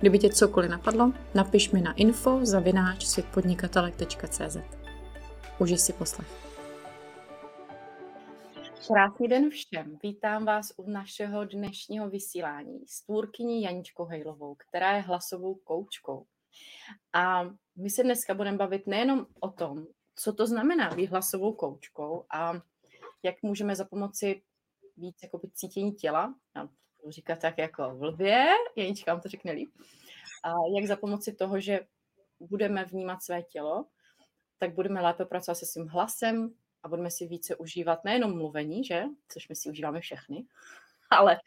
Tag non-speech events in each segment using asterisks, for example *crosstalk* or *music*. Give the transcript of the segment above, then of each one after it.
Kdyby tě cokoliv napadlo, napiš mi na info zavináč světpodnikatelek.cz. Užij si poslech. Krásný den všem. Vítám vás u našeho dnešního vysílání s tvůrkyní Janičkou Hejlovou, která je hlasovou koučkou. A my se dneska budeme bavit nejenom o tom, co to znamená být hlasovou koučkou a jak můžeme za pomoci víc jakoby cítění těla, já budu říkat tak jako v lvě, Janička vám to řekne líp, a jak za pomoci toho, že budeme vnímat své tělo, tak budeme lépe pracovat se svým hlasem a budeme si více užívat nejenom mluvení, že, což my si užíváme všechny, *laughs* ale,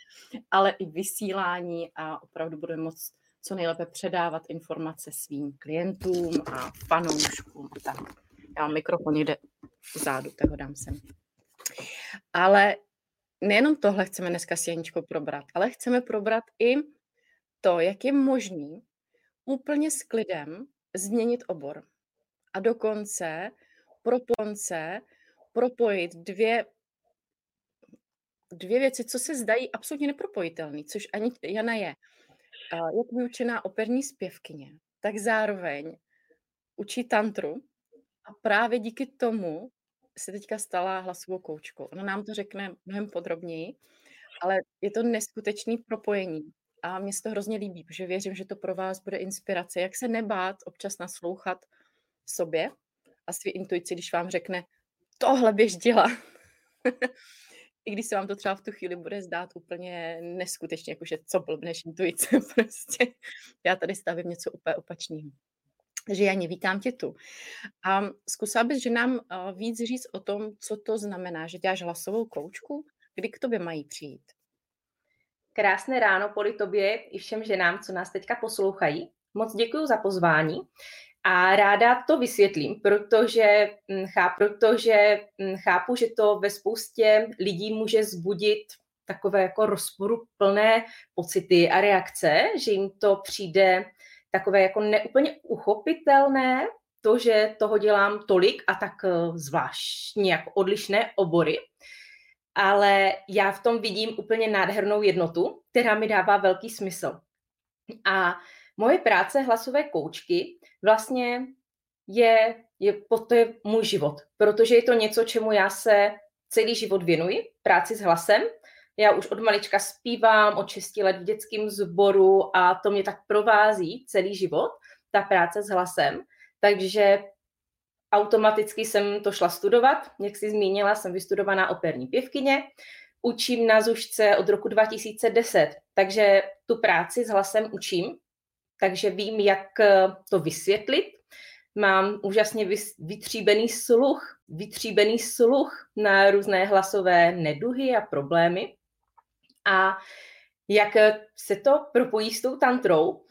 ale i vysílání a opravdu budeme moct co nejlépe předávat informace svým klientům a fanouškům tak. Já mám mikrofon někde vzadu, tak ho dám sem. Ale nejenom tohle chceme dneska s Janičkou probrat, ale chceme probrat i to, jak je možný úplně s klidem změnit obor. A dokonce proponce propojit dvě, dvě věci, co se zdají absolutně nepropojitelné, což ani Jana je. Jak vyučená operní zpěvkyně, tak zároveň učí tantru a právě díky tomu se teďka stala hlasovou koučkou. Ona nám to řekne mnohem podrobněji, ale je to neskutečný propojení. A mně se to hrozně líbí, protože věřím, že to pro vás bude inspirace, jak se nebát občas naslouchat sobě a svý intuici, když vám řekne, tohle běž dělat. *laughs* I když se vám to třeba v tu chvíli bude zdát úplně neskutečně, jakože co blbneš intuice, *laughs* prostě. Já tady stavím něco úplně opačného. Takže Janě, vítám tě tu. A zkusila bys, že nám víc říct o tom, co to znamená, že děláš hlasovou koučku, kdy k tobě mají přijít. Krásné ráno poli tobě i všem ženám, co nás teďka poslouchají. Moc děkuji za pozvání a ráda to vysvětlím, protože, hm, chápu, protože hm, chápu, že to ve spoustě lidí může zbudit takové jako rozporuplné pocity a reakce, že jim to přijde takové jako neúplně uchopitelné, to, že toho dělám tolik a tak eh, zvláštně jako odlišné obory, ale já v tom vidím úplně nádhernou jednotu, která mi dává velký smysl. A moje práce hlasové koučky vlastně je, je, to je můj život, protože je to něco, čemu já se celý život věnuji, práci s hlasem. Já už od malička zpívám, od 6 let v dětském sboru a to mě tak provází celý život, ta práce s hlasem. Takže automaticky jsem to šla studovat. Jak jsi zmínila, jsem vystudovaná operní pěvkyně. Učím na Zušce od roku 2010, takže tu práci s hlasem učím, takže vím, jak eh, to vysvětlit. Mám úžasně vytříbený sluch, vytříbený sluch na různé hlasové neduhy a problémy. A jak se to propojí s tou tantrou,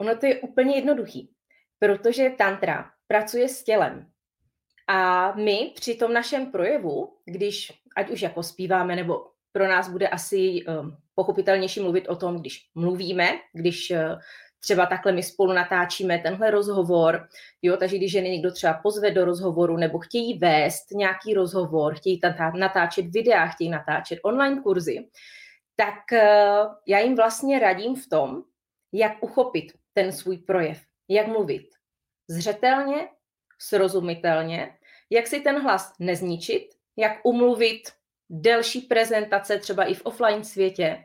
ono to je úplně jednoduchý, protože tantra pracuje s tělem. A my při tom našem projevu, když ať už jako zpíváme, nebo pro nás bude asi um, pochopitelnější mluvit o tom, když mluvíme, když uh, třeba takhle my spolu natáčíme tenhle rozhovor, jo, takže když ženy někdo třeba pozve do rozhovoru nebo chtějí vést nějaký rozhovor, chtějí natáčet videa, chtějí natáčet online kurzy, tak uh, já jim vlastně radím v tom, jak uchopit ten svůj projev, jak mluvit zřetelně, srozumitelně, jak si ten hlas nezničit, jak umluvit delší prezentace třeba i v offline světě,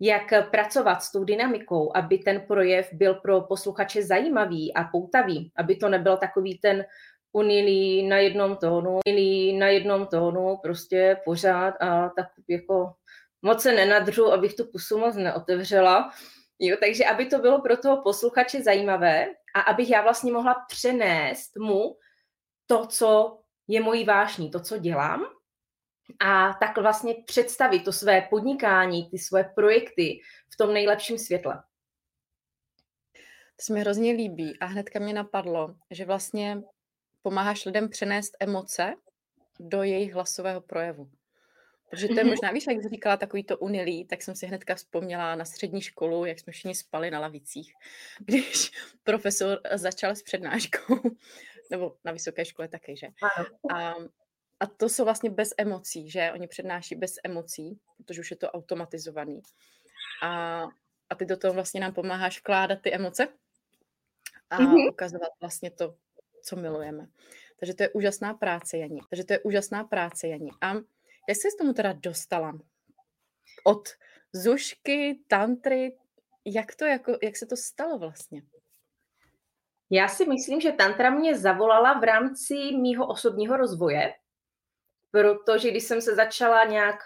jak pracovat s tou dynamikou, aby ten projev byl pro posluchače zajímavý a poutavý, aby to nebyl takový ten unilý na jednom tónu, unilý na jednom tónu, prostě pořád a tak jako moc se nenadřu, abych tu pusu moc neotevřela. Jo, takže aby to bylo pro toho posluchače zajímavé a abych já vlastně mohla přenést mu to, co je mojí vášní, to, co dělám a tak vlastně představit to své podnikání, ty své projekty v tom nejlepším světle. To se mi hrozně líbí a hnedka mě napadlo, že vlastně pomáháš lidem přenést emoce do jejich hlasového projevu. Protože to je mhm. možná, víš, jak jsi říkala takový to unilý, tak jsem si hnedka vzpomněla na střední školu, jak jsme všichni spali na lavicích, *laughs* když profesor začal s přednáškou, *laughs* nebo na vysoké škole taky, že? A, a to jsou vlastně bez emocí, že? Oni přednáší bez emocí, protože už je to automatizovaný. A, a ty do toho vlastně nám pomáháš vkládat ty emoce a mm-hmm. ukazovat vlastně to, co milujeme. Takže to je úžasná práce, Janí. Takže to je úžasná práce, Janí. A jak jsi tomu teda dostala? Od Zušky, tantry, jak to jako, jak se to stalo vlastně? Já si myslím, že tantra mě zavolala v rámci mýho osobního rozvoje, protože když jsem se začala nějak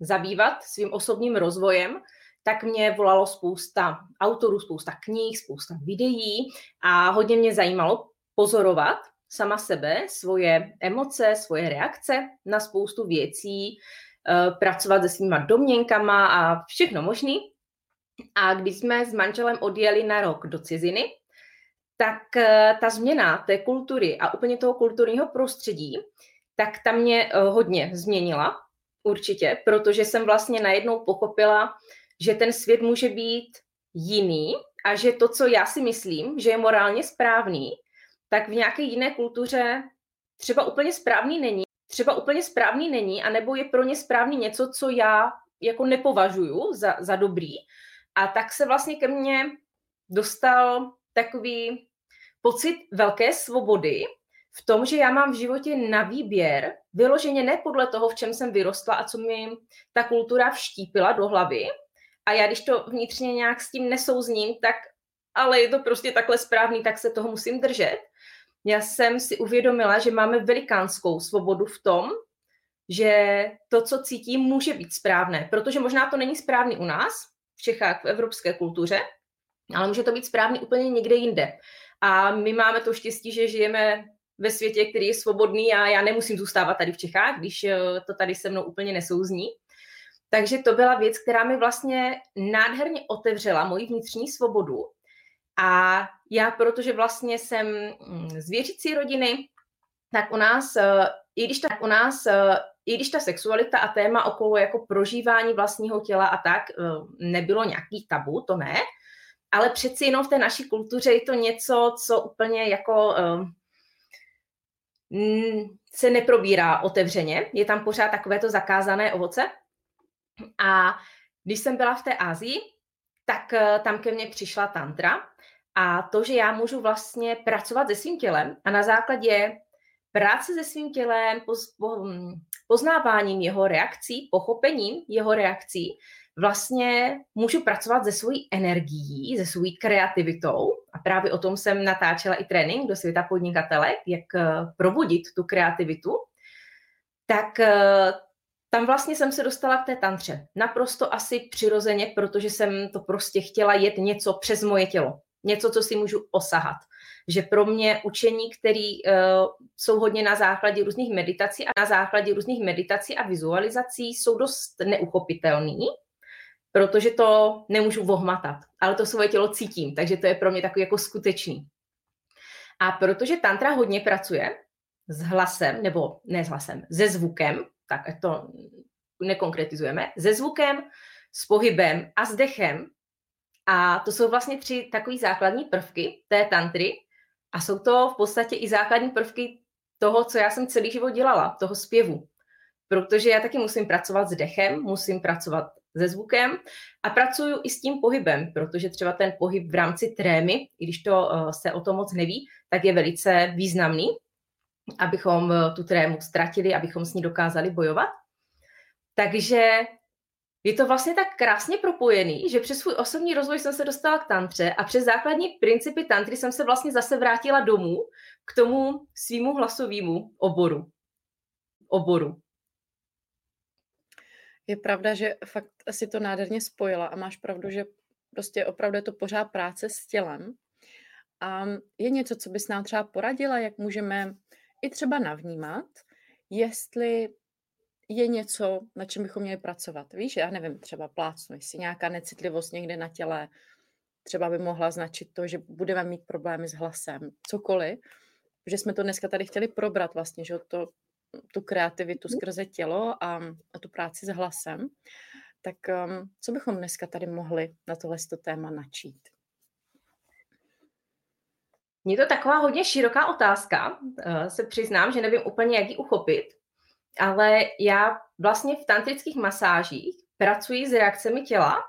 zabývat svým osobním rozvojem, tak mě volalo spousta autorů, spousta knih, spousta videí a hodně mě zajímalo pozorovat sama sebe, svoje emoce, svoje reakce na spoustu věcí, eh, pracovat se svýma domněnkama a všechno možný. A když jsme s manželem odjeli na rok do ciziny, tak eh, ta změna té kultury a úplně toho kulturního prostředí, tak ta mě eh, hodně změnila, určitě, protože jsem vlastně najednou pochopila, že ten svět může být jiný a že to, co já si myslím, že je morálně správný, tak v nějaké jiné kultuře třeba úplně správný není, třeba úplně správný není, anebo je pro ně správný něco, co já jako nepovažuju za, za dobrý. A tak se vlastně ke mně dostal takový pocit velké svobody v tom, že já mám v životě na výběr, vyloženě ne podle toho, v čem jsem vyrostla a co mi ta kultura vštípila do hlavy. A já, když to vnitřně nějak s tím nesouzním, tak ale je to prostě takhle správný, tak se toho musím držet já jsem si uvědomila, že máme velikánskou svobodu v tom, že to, co cítím, může být správné, protože možná to není správný u nás, v Čechách, v evropské kultuře, ale může to být správný úplně někde jinde. A my máme to štěstí, že žijeme ve světě, který je svobodný a já nemusím zůstávat tady v Čechách, když eh, to tady se mnou úplně nesouzní. Takže to byla věc, která mi vlastně nádherně otevřela moji vnitřní svobodu a já, protože vlastně jsem mm, z věřící rodiny, tak u nás, eh, i když, tak u nás, eh, i když ta sexualita a téma okolo jako prožívání vlastního těla a tak eh, nebylo nějaký tabu, to ne, ale přeci jenom v té naší kultuře je to něco, co úplně jako se neprobírá otevřeně. Je tam pořád takové to zakázané ovoce. A když jsem byla v té Ázii, tak tam ke mně přišla tantra a to, že já můžu vlastně pracovat se svým tělem a na základě práce se svým tělem, poznáváním jeho reakcí, pochopením jeho reakcí, vlastně můžu pracovat se svojí energií, se svojí kreativitou. A právě o tom jsem natáčela i trénink do světa podnikatele, jak eh, probudit tu kreativitu. Tak eh, tam vlastně jsem se dostala k té tantře. Naprosto asi přirozeně, protože jsem to prostě chtěla jet něco přes moje tělo něco, co si můžu osahat. Že pro mě učení, který uh, jsou hodně na základě různých meditací a na základě různých meditací a vizualizací jsou dost neuchopitelný, protože to nemůžu vohmatat, ale to svoje tělo cítím, takže to je pro mě takový jako skutečný. A protože tantra hodně pracuje s hlasem, nebo ne s hlasem, se zvukem, tak to nekonkretizujeme, se zvukem, s pohybem a s dechem, a to jsou vlastně tři takové základní prvky té tantry a jsou to v podstatě i základní prvky toho, co já jsem celý život dělala, toho zpěvu. Protože já taky musím pracovat s dechem, musím pracovat se zvukem a pracuju i s tím pohybem, protože třeba ten pohyb v rámci trémy, i když to uh, se o tom moc neví, tak je velice významný, abychom uh, tu trému ztratili, abychom s ní dokázali bojovat. Takže je to vlastně tak krásně propojený, že přes svůj osobní rozvoj jsem se dostala k tantře a přes základní principy tantry jsem se vlastně zase vrátila domů k tomu svýmu hlasovému oboru. oboru. Je pravda, že fakt si to nádherně spojila a máš pravdu, že prostě opravdu je to pořád práce s tělem. A je něco, co bys nám třeba poradila, jak můžeme i třeba navnímat, jestli je něco, na čem bychom měli pracovat. Víš, já nevím, třeba plácnu, jestli nějaká necitlivost někde na těle, třeba by mohla značit to, že budeme mít problémy s hlasem, cokoliv, že jsme to dneska tady chtěli probrat vlastně, že to, tu kreativitu mhm. skrze tělo a, a tu práci s hlasem, tak um, co bychom dneska tady mohli na tohle téma načít? Je to taková hodně široká otázka, uh, se přiznám, že nevím úplně, jak ji uchopit, ale já vlastně v tantrických masážích pracuji s reakcemi těla,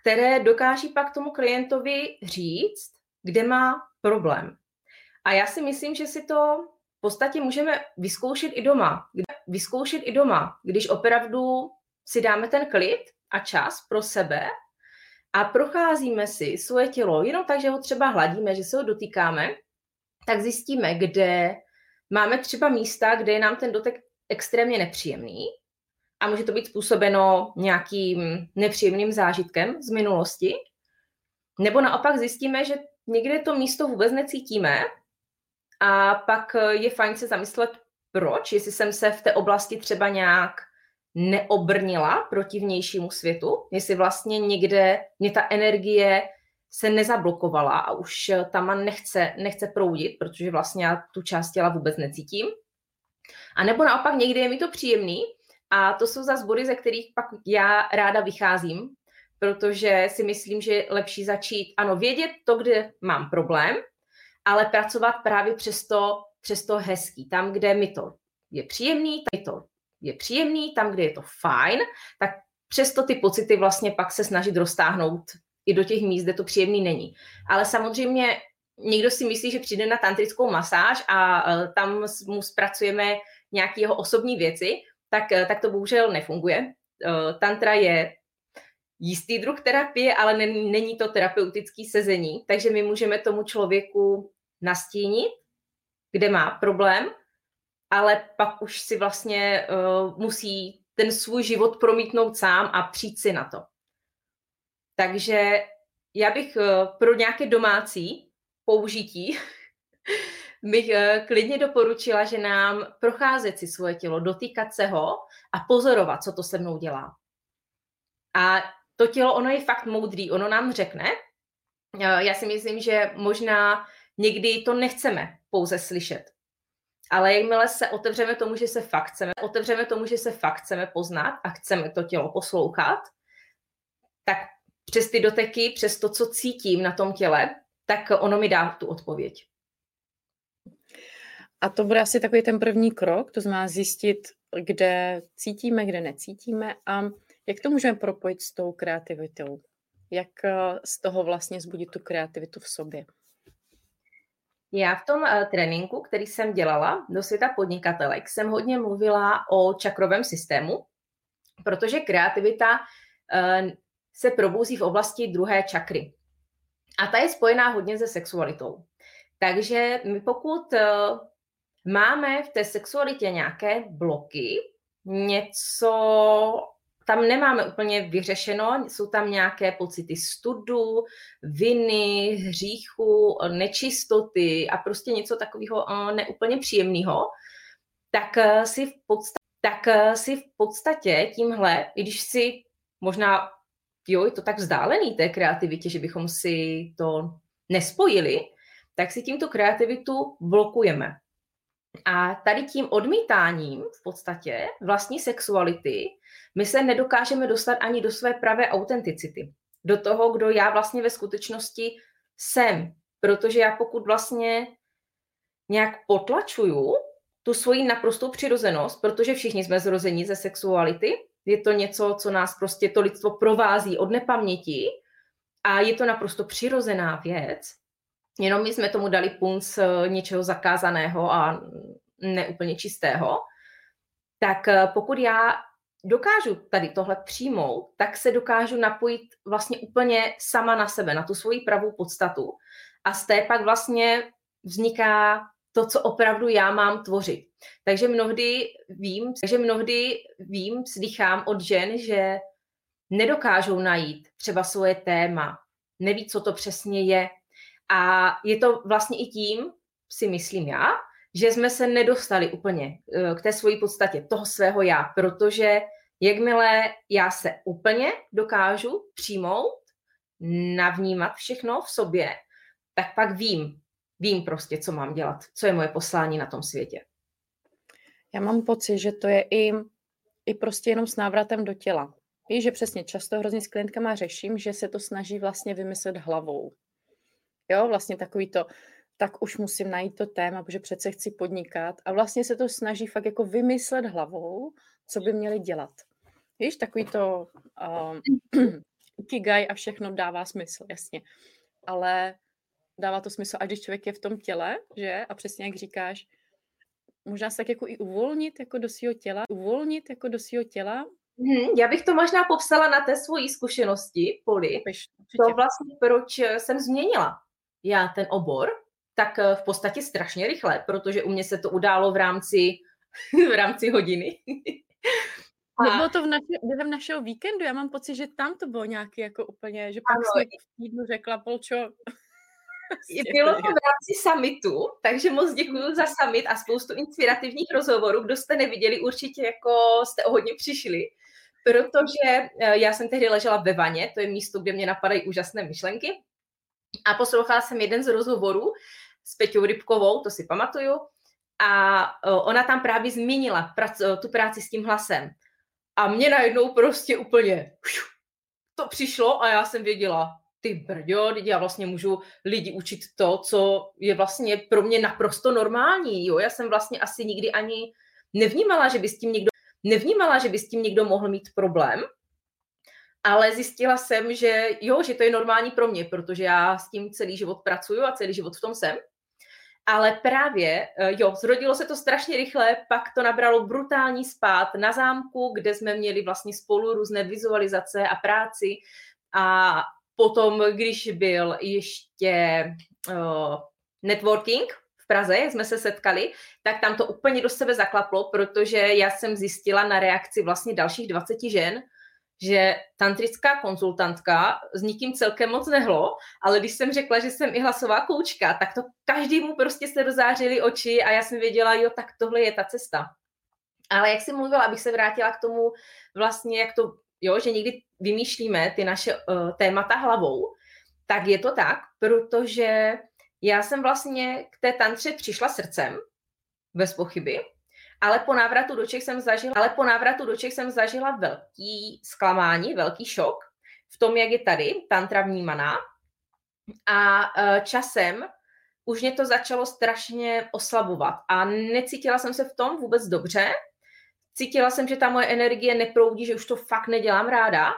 které dokáží pak tomu klientovi říct, kde má problém. A já si myslím, že si to v podstatě můžeme vyzkoušet i doma. Vyzkoušet i doma, když opravdu si dáme ten klid a čas pro sebe a procházíme si svoje tělo jenom tak, že ho třeba hladíme, že se ho dotýkáme, tak zjistíme, kde máme třeba místa, kde je nám ten dotek extrémně nepříjemný a může to být způsobeno nějakým nepříjemným zážitkem z minulosti, nebo naopak zjistíme, že někde to místo vůbec necítíme a pak je fajn se zamyslet, proč, jestli jsem se v té oblasti třeba nějak neobrnila proti vnějšímu světu, jestli vlastně někde mě ta energie se nezablokovala a už tam nechce, nechce proudit, protože vlastně já tu část těla vůbec necítím. A nebo naopak někdy je mi to příjemný a to jsou zase body, ze kterých pak já ráda vycházím, protože si myslím, že je lepší začít, ano, vědět to, kde mám problém, ale pracovat právě přes to, přes to hezký, tam, kde mi to je příjemný, tam je to je příjemný, tam, kde je to fajn, tak přesto ty pocity vlastně pak se snažit roztáhnout i do těch míst, kde to příjemný není. Ale samozřejmě někdo si myslí, že přijde na tantrickou masáž a e, tam mu zpracujeme nějaké jeho osobní věci, tak, e, tak to bohužel nefunguje. E, tantra je jistý druh terapie, ale není, to terapeutický sezení, takže my můžeme tomu člověku nastínit, kde má problém ale pak už si vlastně uh, musí ten svůj život promítnout sám a přijít si na to. Takže já bych uh, pro nějaké domácí použití *laughs* bych uh, klidně doporučila, že nám procházet si svoje tělo, dotýkat se ho a pozorovat, co to se mnou dělá. A to tělo, ono je fakt moudrý, ono nám řekne. Já si myslím, že možná někdy to nechceme pouze slyšet, ale jakmile se otevřeme tomu, že se fakt chceme, otevřeme tomu, že se fakt chceme poznat a chceme to tělo poslouchat, tak přes ty doteky, přes to, co cítím na tom těle, tak ono mi dá tu odpověď. A to bude asi takový ten první krok, to znamená zjistit, kde cítíme, kde necítíme a jak to můžeme propojit s tou kreativitou. Jak eh, z toho vlastně zbudit tu kreativitu v sobě. Já v tom uh, tréninku, který jsem dělala do světa podnikatelek, jsem hodně mluvila o čakrovém systému, protože kreativita uh, se probouzí v oblasti druhé čakry. A ta je spojená hodně se sexualitou. Takže my pokud uh, máme v té sexualitě nějaké bloky, něco tam nemáme úplně vyřešeno, jsou tam nějaké pocity studu, viny, hříchu, nečistoty a prostě něco takového eh, neúplně příjemného, tak eh, si v podstatě tak eh, si v podstatě tímhle, i když si možná, jo, je to tak vzdálený té kreativitě, že bychom si to nespojili, tak si tímto kreativitu blokujeme. A tady tím odmítáním v podstatě vlastní sexuality my se nedokážeme dostat ani do své pravé autenticity. Do toho, kdo já vlastně ve skutečnosti jsem. Protože já pokud vlastně nějak potlačuju tu svoji naprostou přirozenost, protože všichni jsme zrození ze sexuality, je to něco, co nás prostě to lidstvo provází od nepaměti a je to naprosto přirozená věc, jenom my jsme tomu dali punc eh, něčeho zakázaného a neúplně čistého, tak eh, pokud já dokážu tady tohle přijmout, tak se dokážu napojit vlastně úplně sama na sebe, na tu svoji pravou podstatu. A z té pak vlastně vzniká to, co opravdu já mám tvořit. Takže mnohdy vím, takže mnohdy vím, slychám od žen, že nedokážou najít třeba svoje téma, neví, co to přesně je. A je to vlastně i tím, si myslím já, že jsme se nedostali úplně eh, k té svojí podstatě toho svého já, protože jakmile já se úplně dokážu přijmout navnímat všechno v sobě, tak pak vím, vím prostě, co mám dělat, co je moje poslání na tom světě. Já mám pocit, že to je i, i prostě jenom s návratem do těla. Víš, že přesně často hrozně s klientkama řeším, že se to snaží vlastně vymyslet hlavou. Jo, vlastně takový to, tak už musím najít to téma, protože přece chci podnikat. A vlastně se to snaží fakt jako vymyslet hlavou, co by měli dělat. Víš, takový to um, *clears throat* ikigai a všechno dává smysl, jasně. Ale dává to smysl, a když člověk je v tom těle, že? A přesně jak říkáš, možná se tak jako i uvolnit jako do svého těla, uvolnit jako do svého těla. Hmm, já bych to možná popsala na té svojí zkušenosti, Poli. To vlastně, proč jsem změnila já ten obor, tak eh, v podstatě strašně rychle, protože u mě se to událo v rámci, *laughs* v rámci hodiny. A... Bylo to v naši, během našeho víkendu, já mám pocit, že tam to bylo nějaký jako úplně, že pak ano. v týdnu řekla, Polčo, bylo to v rámci summitu, takže moc děkuji za summit a spoustu inspirativních rozhovorů. Kdo jste neviděli, určitě jako jste o hodně přišli, protože eh, já jsem tehdy ležela ve vaně, to je místo, kde mě napadají úžasné myšlenky. A poslouchala jsem jeden z rozhovorů s Peťou Rybkovou, to si pamatuju, a eh, ona tam právě zmínila eh, tu práci s tím hlasem. A mě najednou prostě úplně to přišlo a já jsem věděla, ty brďo, já vlastně můžu lidi učit to, co je vlastně pro mě naprosto normální. Jo? Já jsem vlastně asi nikdy ani nevnímala, že by s tím někdo, nevnímala, že by s tím někdo mohl mít problém, ale zjistila jsem, že jo, že to je normální pro mě, protože já s tím celý život pracuju a celý život v tom jsem. Ale právě, eh, jo, zrodilo se to strašně rychle, pak to nabralo brutální spát na zámku, kde jsme měli vlastně spolu různé vizualizace a práci a Potom, když byl ještě uh, networking v Praze, jak jsme se setkali, tak tam to úplně do sebe zaklaplo, protože já jsem zjistila na reakci vlastně dalších 20 žen, že tantrická konzultantka s nikým celkem moc nehlo, ale když jsem řekla, že jsem i hlasová koučka, tak to každému prostě se rozářily oči a já jsem věděla, jo, tak tohle je ta cesta. Ale jak jsem mluvila, abych se vrátila k tomu vlastně, jak to jo, že někdy vymýšlíme ty naše uh, témata hlavou, tak je to tak, protože já jsem vlastně k té tantře přišla srdcem, bez pochyby, ale po návratu do Čech jsem zažila, ale po návratu do Čech jsem zažila velký zklamání, velký šok v tom, jak je tady tantra vnímaná. A uh, časem už mě to začalo strašně oslabovat a necítila jsem se v tom vůbec dobře, cítila jsem, že ta moje energie neproudí, že už to fakt nedělám ráda,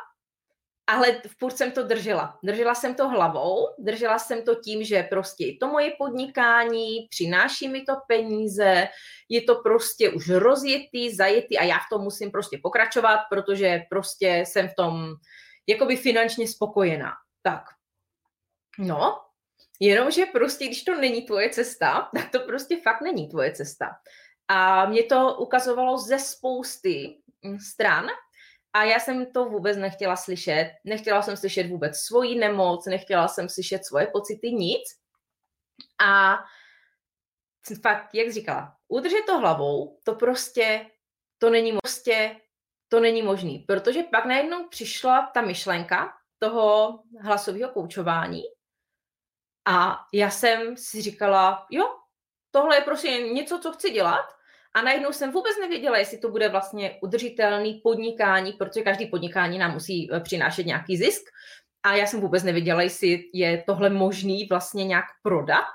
ale v půl jsem to držela. Držela jsem to hlavou, držela jsem to tím, že prostě to moje podnikání, přináší mi to peníze, je to prostě už rozjetý, zajetý a já v tom musím prostě pokračovat, protože prostě jsem v tom jakoby finančně spokojená. Tak, no, jenomže prostě, když to není tvoje cesta, tak to prostě fakt není tvoje cesta. A mě to ukazovalo ze spousty mm, stran a já jsem to vůbec nechtěla slyšet. Nechtěla jsem slyšet vůbec svoji nemoc, nechtěla jsem slyšet svoje pocity, nic. A fakt, jak říkala, udržet to hlavou, to prostě, to není prostě, to není možný, protože pak najednou přišla ta myšlenka toho hlasového koučování a já jsem si říkala, jo, tohle je prostě něco, co chci dělat a najednou jsem vůbec nevěděla, jestli to bude vlastně udržitelný podnikání, protože každý podnikání nám musí eh, přinášet nějaký zisk. A já jsem vůbec nevěděla, jestli je tohle možný vlastně nějak prodat,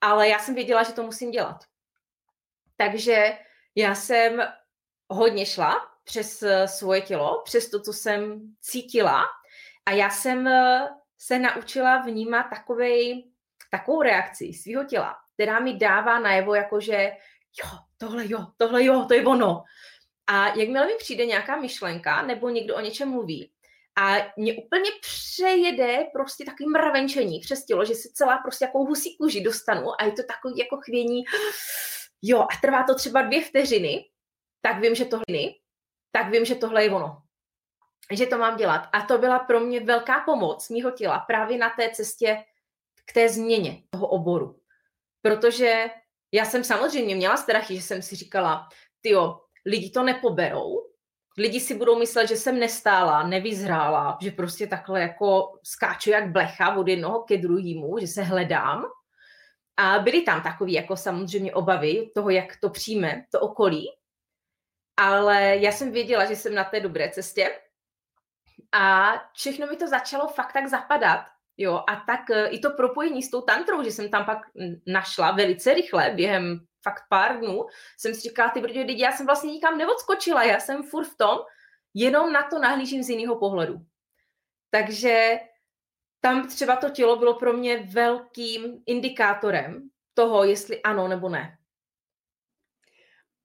ale já jsem věděla, že to musím dělat. Takže já jsem hodně šla přes eh, svoje tělo, přes to, co jsem cítila a já jsem eh, se naučila vnímat takovej, takovou reakci svého těla, která mi dává najevo, jakože jo, tohle jo, tohle jo, to je ono. A jakmile mi přijde nějaká myšlenka nebo někdo o něčem mluví a mě úplně přejede prostě takový mravenčení přes tělo, že si celá prostě jako husí kůži dostanu a je to takový jako chvění, jo, a trvá to třeba dvě vteřiny, tak vím, že tohle tak vím, že tohle je ono. Že to mám dělat. A to byla pro mě velká pomoc mýho těla právě na té cestě k té změně toho oboru. Protože já jsem samozřejmě měla strachy, že jsem si říkala, ty lidi to nepoberou, lidi si budou myslet, že jsem nestála, nevyzrála, že prostě takhle jako skáču jak blecha od jednoho ke druhému, že se hledám. A byly tam takové jako samozřejmě obavy toho, jak to přijme to okolí. Ale já jsem věděla, že jsem na té dobré cestě. A všechno mi to začalo fakt tak zapadat. Jo, a tak e, i to propojení s tou tantrou, že jsem tam pak našla velice rychle, během fakt pár dnů, jsem si říkala, ty brdě, já jsem vlastně nikam neodskočila, já jsem furt v tom, jenom na to nahlížím z jiného pohledu. Takže tam třeba to tělo bylo pro mě velkým indikátorem toho, jestli ano nebo ne.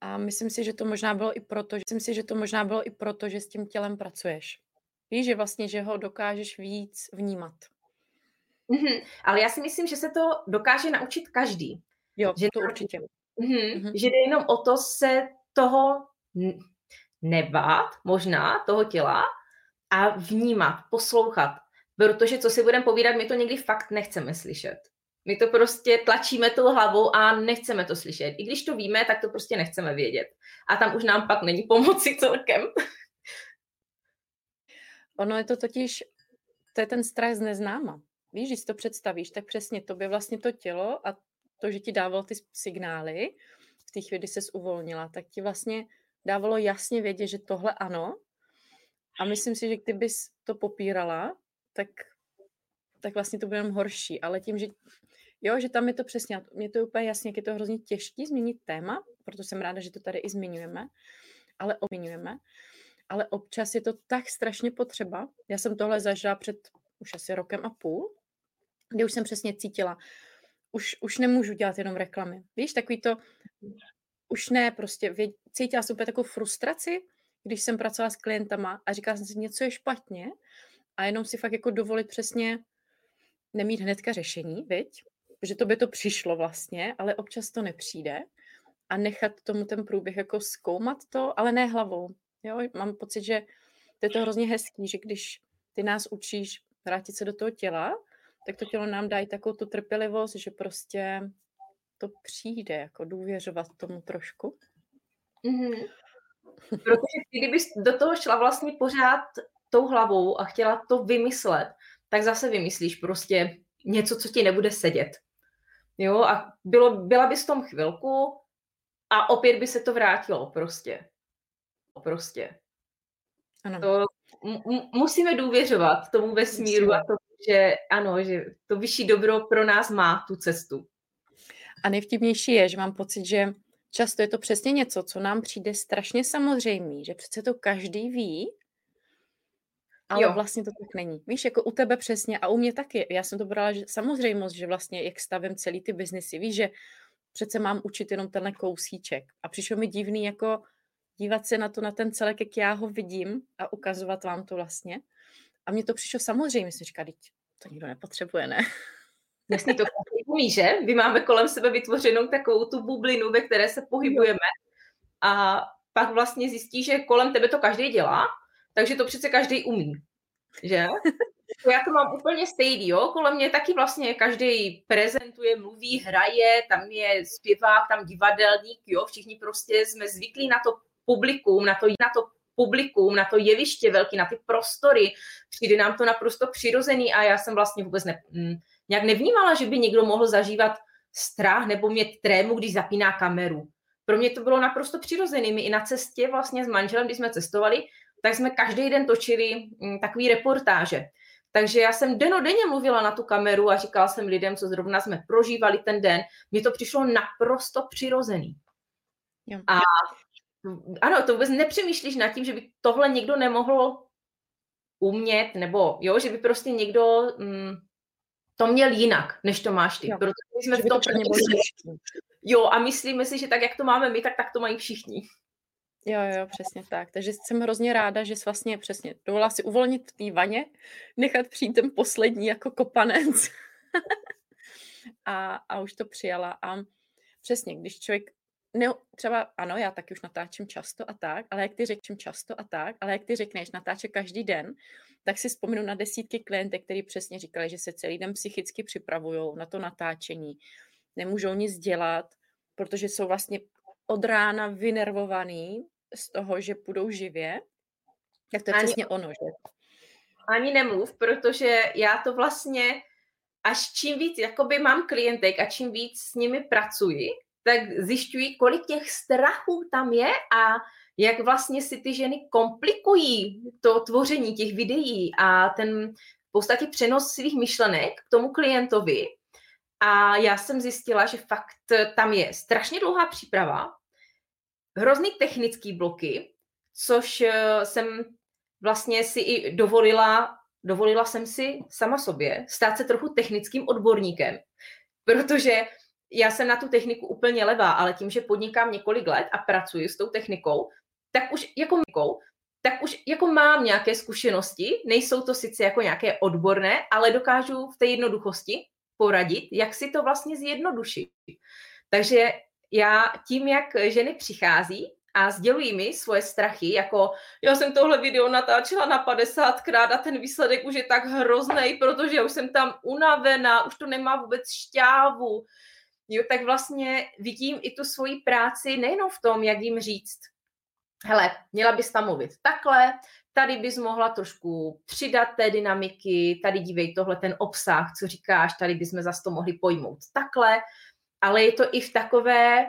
A myslím si, že to možná bylo i proto, že, myslím si, že to možná bylo i proto, že s tím tělem pracuješ. Víš, že vlastně, že ho dokážeš víc vnímat. Mm-hmm. Ale já si myslím, že se to dokáže naučit každý. Jo, že to určitě. Mm-hmm. Mm-hmm. Že jde jenom o to se toho nebát, možná, toho těla a vnímat, poslouchat. Protože co si budeme povídat, my to někdy fakt nechceme slyšet. My to prostě tlačíme tou hlavou a nechceme to slyšet. I když to víme, tak to prostě nechceme vědět. A tam už nám pak není pomoci *laughs* celkem. Ono je to totiž, to je ten strach z neznáma. Víš, když si to představíš, tak přesně to by vlastně to tělo a to, že ti dával ty signály v té chvíli, kdy ses uvolnila, tak ti vlastně dávalo jasně vědět, že tohle ano. A myslím si, že kdybys to popírala, tak, tak vlastně to bude jenom horší. Ale tím, že jo, že tam je to přesně, mě to je úplně jasně, jak je to hrozně těžké změnit téma, proto jsem ráda, že to tady i zmiňujeme, ale obměňujeme. Ale občas je to tak strašně potřeba. Já jsem tohle zažila před už asi rokem a půl, kdy už jsem přesně cítila, už, už nemůžu dělat jenom reklamy. Víš, takový to, už ne, prostě věd, cítila jsem úplně takovou frustraci, když jsem pracovala s klientama a říkala jsem si, něco je špatně a jenom si fakt jako dovolit přesně nemít hnedka řešení, viď? Že to by to přišlo vlastně, ale občas to nepřijde a nechat tomu ten průběh jako zkoumat to, ale ne hlavou. Jo? Mám pocit, že to je to hrozně hezký, že když ty nás učíš vrátit se do toho těla, tak to tělo nám i takovou tu trpělivost, že prostě to přijde, jako důvěřovat tomu trošku. Mm-hmm. Protože kdybys do toho šla vlastně pořád tou hlavou a chtěla to vymyslet, tak zase vymyslíš prostě něco, co ti nebude sedět. Jo, a bylo, byla bys v tom chvilku a opět by se to vrátilo prostě. Prostě. Ano. To m- musíme důvěřovat tomu vesmíru a to, že ano, že to vyšší dobro pro nás má tu cestu. A nejvtipnější je, že mám pocit, že často je to přesně něco, co nám přijde strašně samozřejmé, že přece to každý ví, ale jo. vlastně to tak není. Víš, jako u tebe přesně a u mě taky. Já jsem to brala, že samozřejmost, že vlastně jak stavím celý ty biznesy. Víš, že přece mám učit jenom tenhle kousíček. A přišlo mi divný jako dívat se na to, na ten celek, jak já ho vidím a ukazovat vám to vlastně. A mně to přišlo samozřejmě, jsem říkala, to nikdo nepotřebuje, ne? Jasně, to umí, že? My máme kolem sebe vytvořenou takovou tu bublinu, ve které se pohybujeme a pak vlastně zjistí, že kolem tebe to každý dělá, takže to přece každý umí, že? Já to mám úplně stejný, jo? Kolem mě taky vlastně každý prezentuje, mluví, hraje, tam je zpěvák, tam divadelník, jo? Všichni prostě jsme zvyklí na to publikum, na to, na to publikum, na to jeviště velký, na ty prostory. Přijde nám to naprosto přirozený a já jsem vlastně vůbec ne, mm, nějak nevnímala, že by někdo mohl zažívat strach nebo mít trému, když zapíná kameru. Pro mě to bylo naprosto přirozený. My i na cestě vlastně s manželem, když jsme cestovali, tak jsme každý den točili mm, takový reportáže. Takže já jsem denodenně mluvila na tu kameru a říkala jsem lidem, co zrovna jsme prožívali ten den. Mně to přišlo naprosto přirozený. Jo. A ano, to vůbec nepřemýšlíš nad tím, že by tohle někdo nemohl umět, nebo jo, že by prostě někdo mm, to měl jinak, než to máš ty. Jo. Protože jsme v tom to Jo, a myslíme si, že tak, jak to máme my, tak tak to mají všichni. Jo, jo, přesně tak. Takže jsem hrozně ráda, že jsi vlastně přesně dovolila si uvolnit v té vaně, nechat přijít ten poslední jako kopanec. *laughs* a, a už to přijala. A přesně, když člověk ne, třeba ano, já taky už natáčím často a tak, ale jak ty řekneš často a tak, ale jak ty řekneš natáče každý den, tak si vzpomenu na desítky klientek, který přesně říkali, že se celý den psychicky připravují na to natáčení, nemůžou nic dělat, protože jsou vlastně od rána vynervovaný z toho, že půjdou živě Tak to je ani, přesně ono, že? Ani nemluv, protože já to vlastně až čím víc jakoby mám klientek a čím víc s nimi pracuji, tak zjišťuji, kolik těch strachů tam je a jak vlastně si ty ženy komplikují to tvoření těch videí a ten v podstatě přenos svých myšlenek k tomu klientovi. A já jsem zjistila, že fakt tam je strašně dlouhá příprava, hrozný technický bloky, což eh, jsem vlastně si i dovolila, dovolila jsem si sama sobě stát se trochu technickým odborníkem, protože já jsem na tu techniku úplně levá, ale tím, že podnikám několik let a pracuji s tou technikou, tak už jako tak už jako mám nějaké zkušenosti, nejsou to sice jako nějaké odborné, ale dokážu v té jednoduchosti poradit, jak si to vlastně zjednodušit. Takže já tím, jak ženy přichází a sdělují mi svoje strachy, jako já jsem tohle video natáčela na 50krát a ten výsledek už je tak hrozný, protože už jsem tam unavená, už to nemá vůbec šťávu. Jo, tak vlastně vidím i tu svoji práci nejenom v tom, jak jim říct, hele, měla bys tam mluvit takhle, tady bys mohla trošku přidat té dynamiky, tady dívej tohle ten obsah, co říkáš, tady bychom zase to mohli pojmout takhle, ale je to i v takové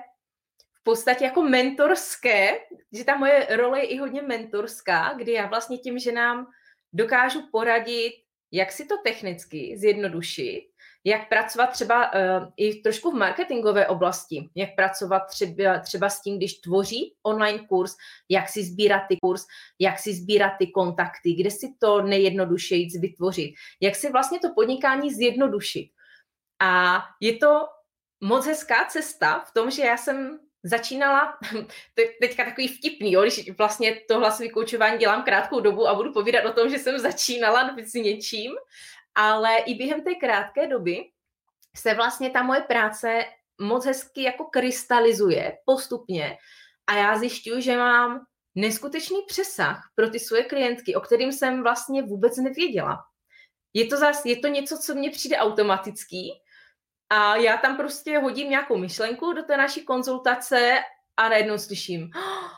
v podstatě jako mentorské, že ta moje role je i hodně mentorská, kdy já vlastně tím, že nám dokážu poradit, jak si to technicky zjednodušit, jak pracovat třeba uh, i trošku v marketingové oblasti, jak pracovat třeba, třeba s tím, když tvoří online kurz, jak si sbírat ty kurz, jak si sbírat ty kontakty, kde si to nejjednodušeji vytvořit, jak si vlastně to podnikání zjednodušit. A je to moc hezká cesta v tom, že já jsem začínala, *laughs* te, teďka takový vtipný, jo, když vlastně to hlasový koučování dělám krátkou dobu a budu povídat o tom, že jsem začínala s něčím, ale i během té krátké doby se vlastně ta moje práce moc hezky jako krystalizuje postupně a já zjišťuju, že mám neskutečný přesah pro ty svoje klientky, o kterým jsem vlastně vůbec nevěděla. Je to, zas, je to něco, co mně přijde automatický a já tam prostě hodím nějakou myšlenku do té naší konzultace a najednou slyším, oh,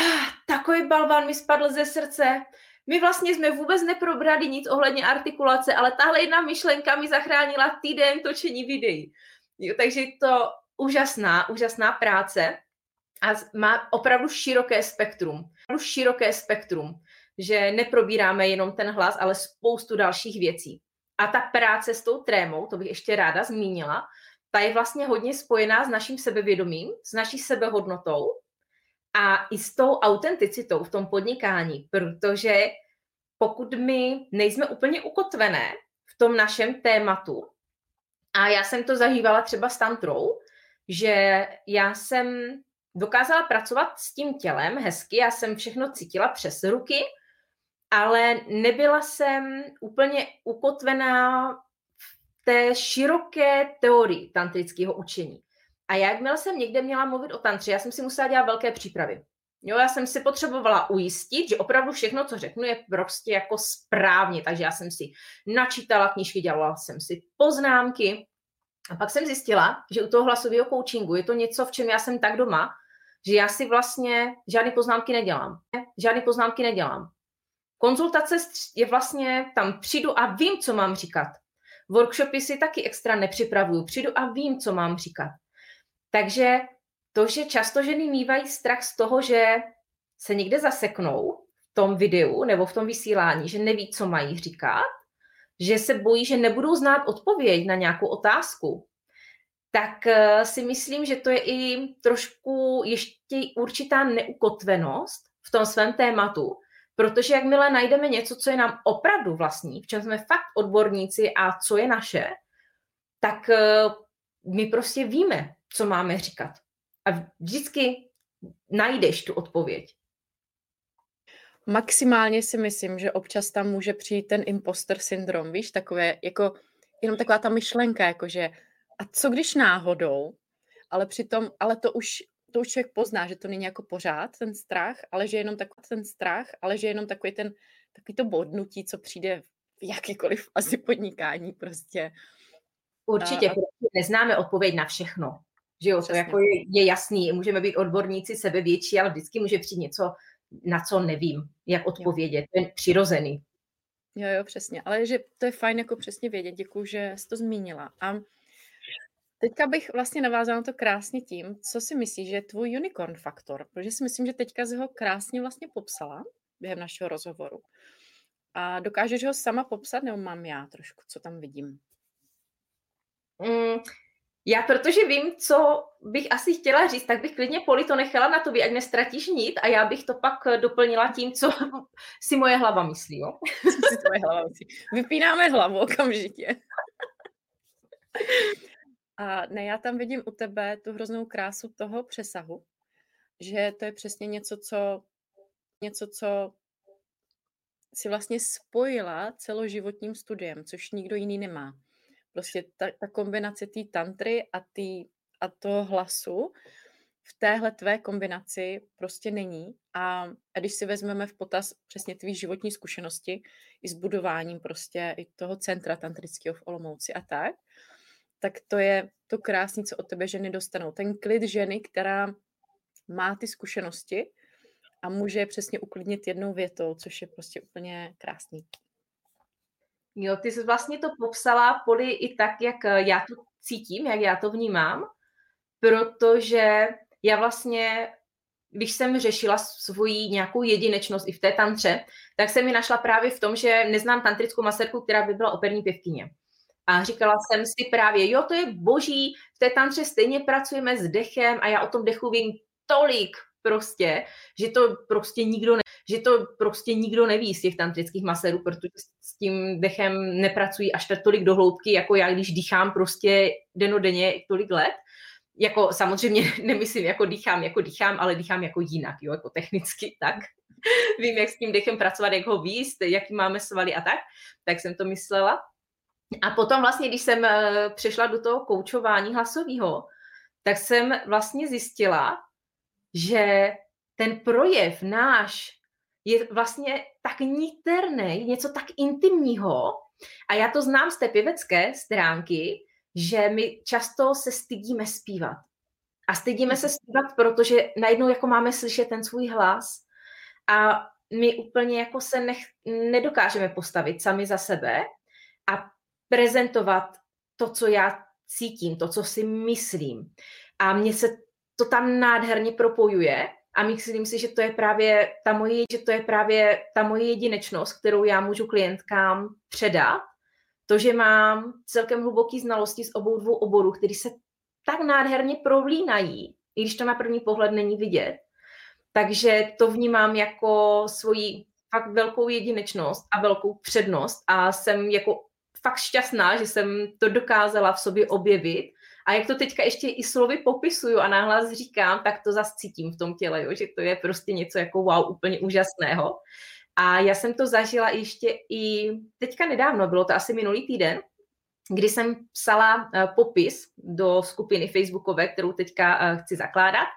*gasps* takový balvan mi spadl ze srdce, my vlastně jsme vůbec neprobrali nic ohledně artikulace, ale tahle jedna myšlenka mi zachránila týden točení videí. Jo, takže to úžasná, úžasná práce a má opravdu široké spektrum. Opravdu široké spektrum, že neprobíráme jenom ten hlas, ale spoustu dalších věcí. A ta práce s tou trémou, to bych ještě ráda zmínila, ta je vlastně hodně spojená s naším sebevědomím, s naší sebehodnotou a i s tou autenticitou v tom podnikání, protože pokud my nejsme úplně ukotvené v tom našem tématu, a já jsem to zažívala třeba s tantrou, že já jsem dokázala pracovat s tím tělem hezky, já jsem všechno cítila přes ruky, ale nebyla jsem úplně ukotvená v té široké teorii tantrického učení. A jakmile jsem někde měla mluvit o tantře, já jsem si musela dělat velké přípravy. Jo, já jsem si potřebovala ujistit, že opravdu všechno, co řeknu, je prostě jako správně. Takže já jsem si načítala knížky, dělala jsem si poznámky. A pak jsem zjistila, že u toho hlasového coachingu je to něco, v čem já jsem tak doma, že já si vlastně žádné poznámky nedělám. Žádné poznámky nedělám. Konzultace je vlastně, tam přijdu a vím, co mám říkat. Workshopy si taky extra nepřipravuju. Přijdu a vím, co mám říkat. Takže to, že často ženy mývají strach z toho, že se někde zaseknou v tom videu nebo v tom vysílání, že neví, co mají říkat, že se bojí, že nebudou znát odpověď na nějakou otázku, tak eh, si myslím, že to je i trošku ještě určitá neukotvenost v tom svém tématu, protože jakmile najdeme něco, co je nám opravdu vlastní, v čem jsme fakt odborníci a co je naše, tak eh, my prostě víme, co máme říkat. A vždycky najdeš tu odpověď. Maximálně si myslím, že občas tam může přijít ten imposter syndrom, víš, takové, jako, jenom taková ta myšlenka, jakože a co když náhodou, ale přitom, ale to už, to už člověk pozná, že to není jako pořád ten strach, ale že je jenom takový ten strach, ale že je jenom takový ten, takový to bodnutí, co přijde v jakýkoliv asi podnikání prostě. Určitě, a, neznáme odpověď na všechno. Že jo, to jako je, je jasný, můžeme být odborníci sebevětší, ale vždycky může přijít něco na co nevím, jak odpovědět. To je přirozený. Jo, jo, přesně. Ale že to je fajn jako přesně vědět. Děkuji, že jsi to zmínila. A teďka bych vlastně navázala to krásně tím, co si myslíš, že je tvůj unicorn faktor, protože si myslím, že teďka jsi ho krásně vlastně popsala během našeho rozhovoru. A dokážeš ho sama popsat, nebo mám já trošku, co tam vidím? Mm, já protože vím, co bych asi chtěla říct, tak bych klidně Poli to nechala na tobě, ať nestratíš nit a já bych to pak doplnila tím, co *laughs* si moje hlava myslí. Jo? *laughs* Co si tvoje hlava myslí? Vypínáme hlavu okamžitě. *laughs* A ne, já tam vidím u tebe tu hroznou krásu toho přesahu, že to je přesně něco, co, něco, co si vlastně spojila celoživotním studiem, což nikdo jiný nemá. Prostě ta, ta kombinace té tantry a, tý, a toho hlasu v téhle tvé kombinaci prostě není. A, a když si vezmeme v potaz přesně tvý životní zkušenosti i s budováním prostě i toho centra tantrického v Olomouci a tak, tak to je to krásné, co od tebe ženy dostanou. Ten klid ženy, která má ty zkušenosti a může je přesně uklidnit jednou větou, což je prostě úplně krásný. Jo, ty jsi vlastně to popsala, Poli, i tak, jak eh, já to cítím, jak já to vnímám, protože já vlastně, když jsem řešila svoji nějakou jedinečnost i v té tantře, tak jsem mi našla právě v tom, že neznám tantrickou maserku, která by byla operní pěvkyně. A říkala jsem si právě, jo, to je boží, v té tantře stejně pracujeme s dechem a já o tom dechu vím tolik prostě, že to prostě nikdo ne, že to prostě nikdo neví z těch tantrických maserů, protože s tím dechem nepracují až tak tolik dohloubky, jako já, když dýchám prostě denodenně tolik let. Jako samozřejmě *laughs* nemyslím, jako dýchám, jako dýchám, ale dýchám jako jinak, jo, jako technicky, *laughs* tak. Vím, jak s tím dechem pracovat, jak ho výst, jaký máme svaly a tak, tak jsem to myslela. A potom vlastně, když jsem eh, přešla do toho koučování hlasového, tak jsem vlastně zjistila, že ten projev náš je vlastně tak niterný, něco tak intimního. A já to znám z té pěvecké stránky, že my často se stydíme zpívat. A stydíme se zpívat, protože najednou jako máme slyšet ten svůj hlas a my úplně jako se nech, nedokážeme postavit sami za sebe a prezentovat to, co já cítím, to, co si myslím. A mně se to tam nádherně propojuje a myslím si, že to je právě ta moje, že to je právě ta moje jedinečnost, kterou já můžu klientkám předat. To, že mám celkem hluboký znalosti z obou dvou oborů, které se tak nádherně provlínají, i když to na první pohled není vidět. Takže to vnímám jako svoji fakt velkou jedinečnost a velkou přednost a jsem jako fakt šťastná, že jsem to dokázala v sobě objevit a jak to teďka ještě i slovy popisuju a náhlas říkám, tak to zase cítím v tom těle, jo, že to je prostě něco jako wow, úplně úžasného. A já jsem to zažila ještě i teďka nedávno, bylo to asi minulý týden, kdy jsem psala uh, popis do skupiny facebookové, kterou teďka uh, chci zakládat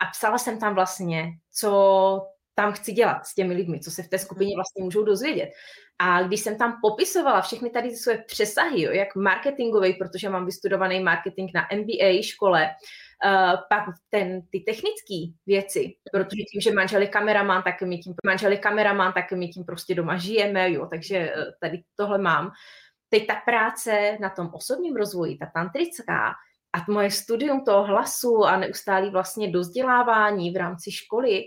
a psala jsem tam vlastně, co tam chci dělat s těmi lidmi, co se v té skupině vlastně můžou dozvědět. A když jsem tam popisovala všechny tady ty své přesahy, jo, jak marketingový, protože mám vystudovaný marketing na MBA škole, uh, pak ten, ty technické věci, protože tím, že manžel je kameraman, tak my tím, manžel je kameraman, tak my tím prostě doma žijeme, jo, takže uh, tady tohle mám. Teď ta práce na tom osobním rozvoji, ta tantrická, a moje studium toho hlasu a neustálý vlastně dozdělávání v rámci školy,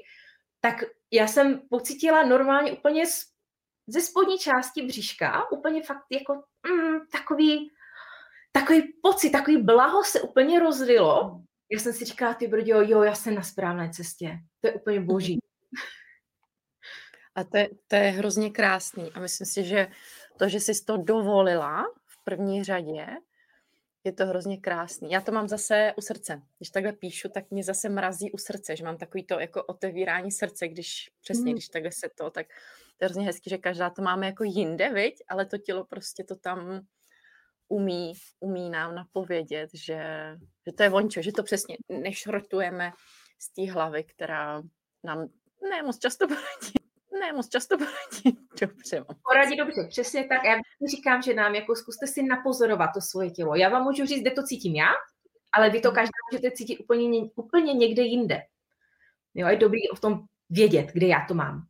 tak já jsem pocítila normálně úplně ze spodní části bříška, úplně fakt jako mm, takový, takový pocit, takový blaho se úplně rozlilo. Já jsem si říkala, ty brdě, jo, já jsem na správné cestě. To je úplně boží. *laughs* A to je, to je hrozně krásný. A myslím si, že to, že jsi to dovolila v první řadě, je to hrozně krásný. Já to mám zase u srdce. Když takhle píšu, tak mě zase mrazí u srdce, že mám takový to jako otevírání srdce, když přesně, mm. když takhle se to, tak to je hrozně hezky, že každá to máme jako jinde, viď? ale to tělo prostě to tam umí, umí nám napovědět, že, že to je vončo, že to přesně nešrotujeme z té hlavy, která nám ne moc často *laughs* poradí. Ne, moc často poradí *laughs* dobře. Poradí dobře, přesně tak. Já říkám, že nám jako zkuste si napozorovat to svoje tělo. Já vám můžu říct, kde to cítím já, ale vy to mhm. každá můžete cítit úplně, úplně někde jinde. Jo, je dobrý o tom vědět, kde já to mám.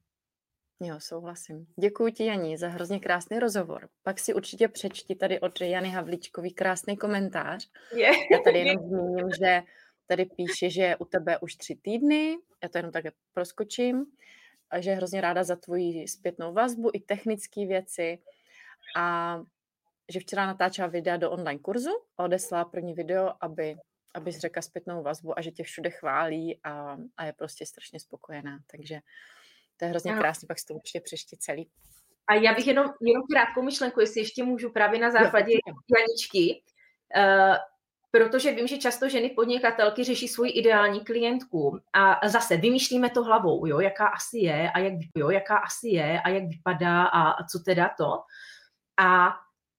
Jo, souhlasím. Děkuji ti, Janí, za hrozně krásný rozhovor. Pak si určitě přečti tady od Jany Havličkový krásný komentář. Je. Já tady jenom zmíním, že tady píše, že u tebe už tři týdny, já to jenom tak proskočím, a že je hrozně ráda za tvoji zpětnou vazbu i technické věci a že včera natáčela videa do online kurzu a odeslala první video, aby, aby řekla zpětnou vazbu a že tě všude chválí a, a je prostě strašně spokojená. Takže to je hrozně krásný, pak si to určitě přeště celý. A já bych jenom, jenom krátkou myšlenku, jestli ještě můžu právě na základě Janičky, uh, protože vím, že často ženy podnikatelky řeší svůj ideální klientku a zase vymýšlíme to hlavou, jo, jaká asi je a jak, jo, jaká asi je a jak vypadá a, a co teda to. A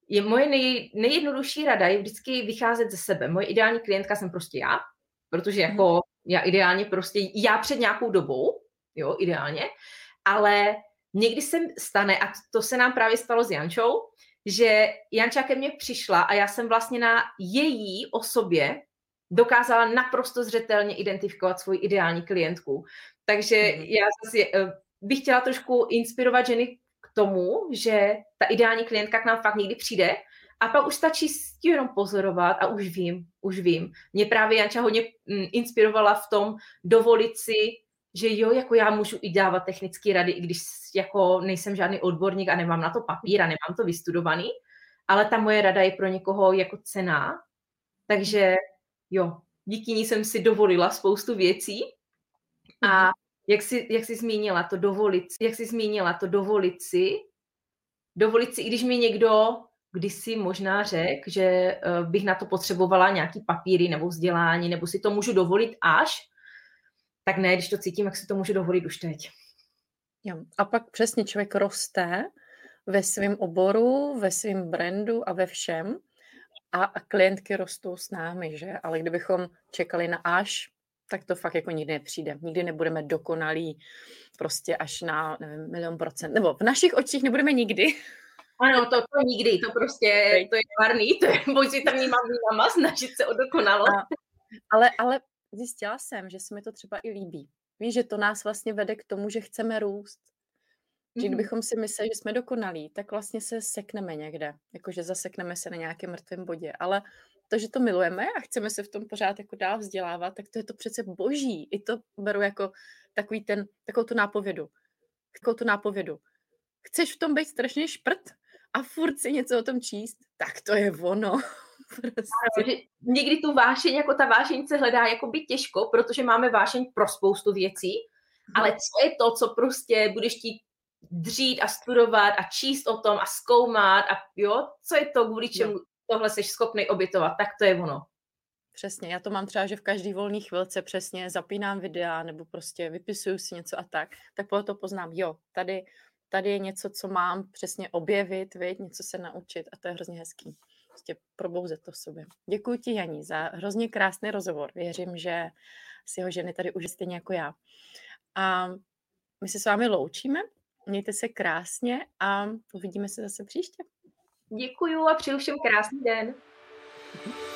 je moje nej, nejjednodušší rada je vždycky vycházet ze sebe. Moje ideální klientka jsem prostě já, protože jako mhm. já ideálně prostě, já před nějakou dobou, jo, ideálně, ale někdy se stane, a to se nám právě stalo s Jančou, že Janča ke mně přišla a já jsem vlastně na její osobě dokázala naprosto zřetelně identifikovat svoji ideální klientku. Takže mm. já zase eh, bych chtěla trošku inspirovat ženy k tomu, že ta ideální klientka k nám fakt někdy přijde a pak už stačí s tím jenom pozorovat a už vím, už vím. Mě právě Janča hodně mm, inspirovala v tom dovolit si že jo, jako já můžu i dávat technické rady, i když jako nejsem žádný odborník a nemám na to papír a nemám to vystudovaný, ale ta moje rada je pro někoho jako cená. Takže jo, díky ní jsem si dovolila spoustu věcí a mhm. jak jsi, jak jsi zmínila to dovolit, jak jsi zmínila to dovolit si, dovolit si, i když mi někdo kdysi možná řekl, že eh, bych na to potřebovala nějaký papíry nebo vzdělání, nebo si to můžu dovolit až, tak ne, když to cítím, jak si to můžu dovolit už teď. Jo. A pak přesně člověk roste ve svém oboru, ve svém brandu a ve všem a, a klientky rostou s námi, že? Ale kdybychom čekali na až, tak to fakt jako nikdy nepřijde. Nikdy nebudeme dokonalí prostě až na, nevím, milion procent. Nebo v našich očích nebudeme nikdy. Ano, to, to nikdy, to prostě, to je marný, to je boj si tam mám snažit se o dokonalost. Ale, ale zjistila jsem, že se mi to třeba i líbí. Víš, že to nás vlastně vede k tomu, že chceme růst. Že mm-hmm. kdybychom si mysleli, že jsme dokonalí, tak vlastně se sekneme někde. Jakože zasekneme se na nějakém mrtvém bodě. Ale to, že to milujeme a chceme se v tom pořád jako dál vzdělávat, tak to je to přece boží. I to beru jako takový ten, takovou tu nápovědu. Takovou tu nápovědu. Chceš v tom být strašně šprt a furt si něco o tom číst? Tak to je ono. *laughs* Prostě. Ano, že někdy tu vášeň, jako ta vášeň se hledá jako by těžko, protože máme vášeň pro spoustu věcí, ale co je to, co prostě budeš ti dřít a studovat a číst o tom a zkoumat a jo, co je to, kvůli čemu no. tohle jsi schopný obětovat, tak to je ono. Přesně, já to mám třeba, že v každý volný chvilce přesně zapínám videa nebo prostě vypisuju si něco a tak, tak po to poznám, jo, tady, tady je něco, co mám přesně objevit, viď, něco se naučit a to je hrozně hezký prostě probouzet to v sobě. Děkuji ti, Janí, za hrozně krásný rozhovor. Věřím, že si ho ženy tady už stejně jako já. A my se s vámi loučíme. Mějte se krásně a uvidíme se zase příště. Děkuju a přeju všem krásný den. Mhm.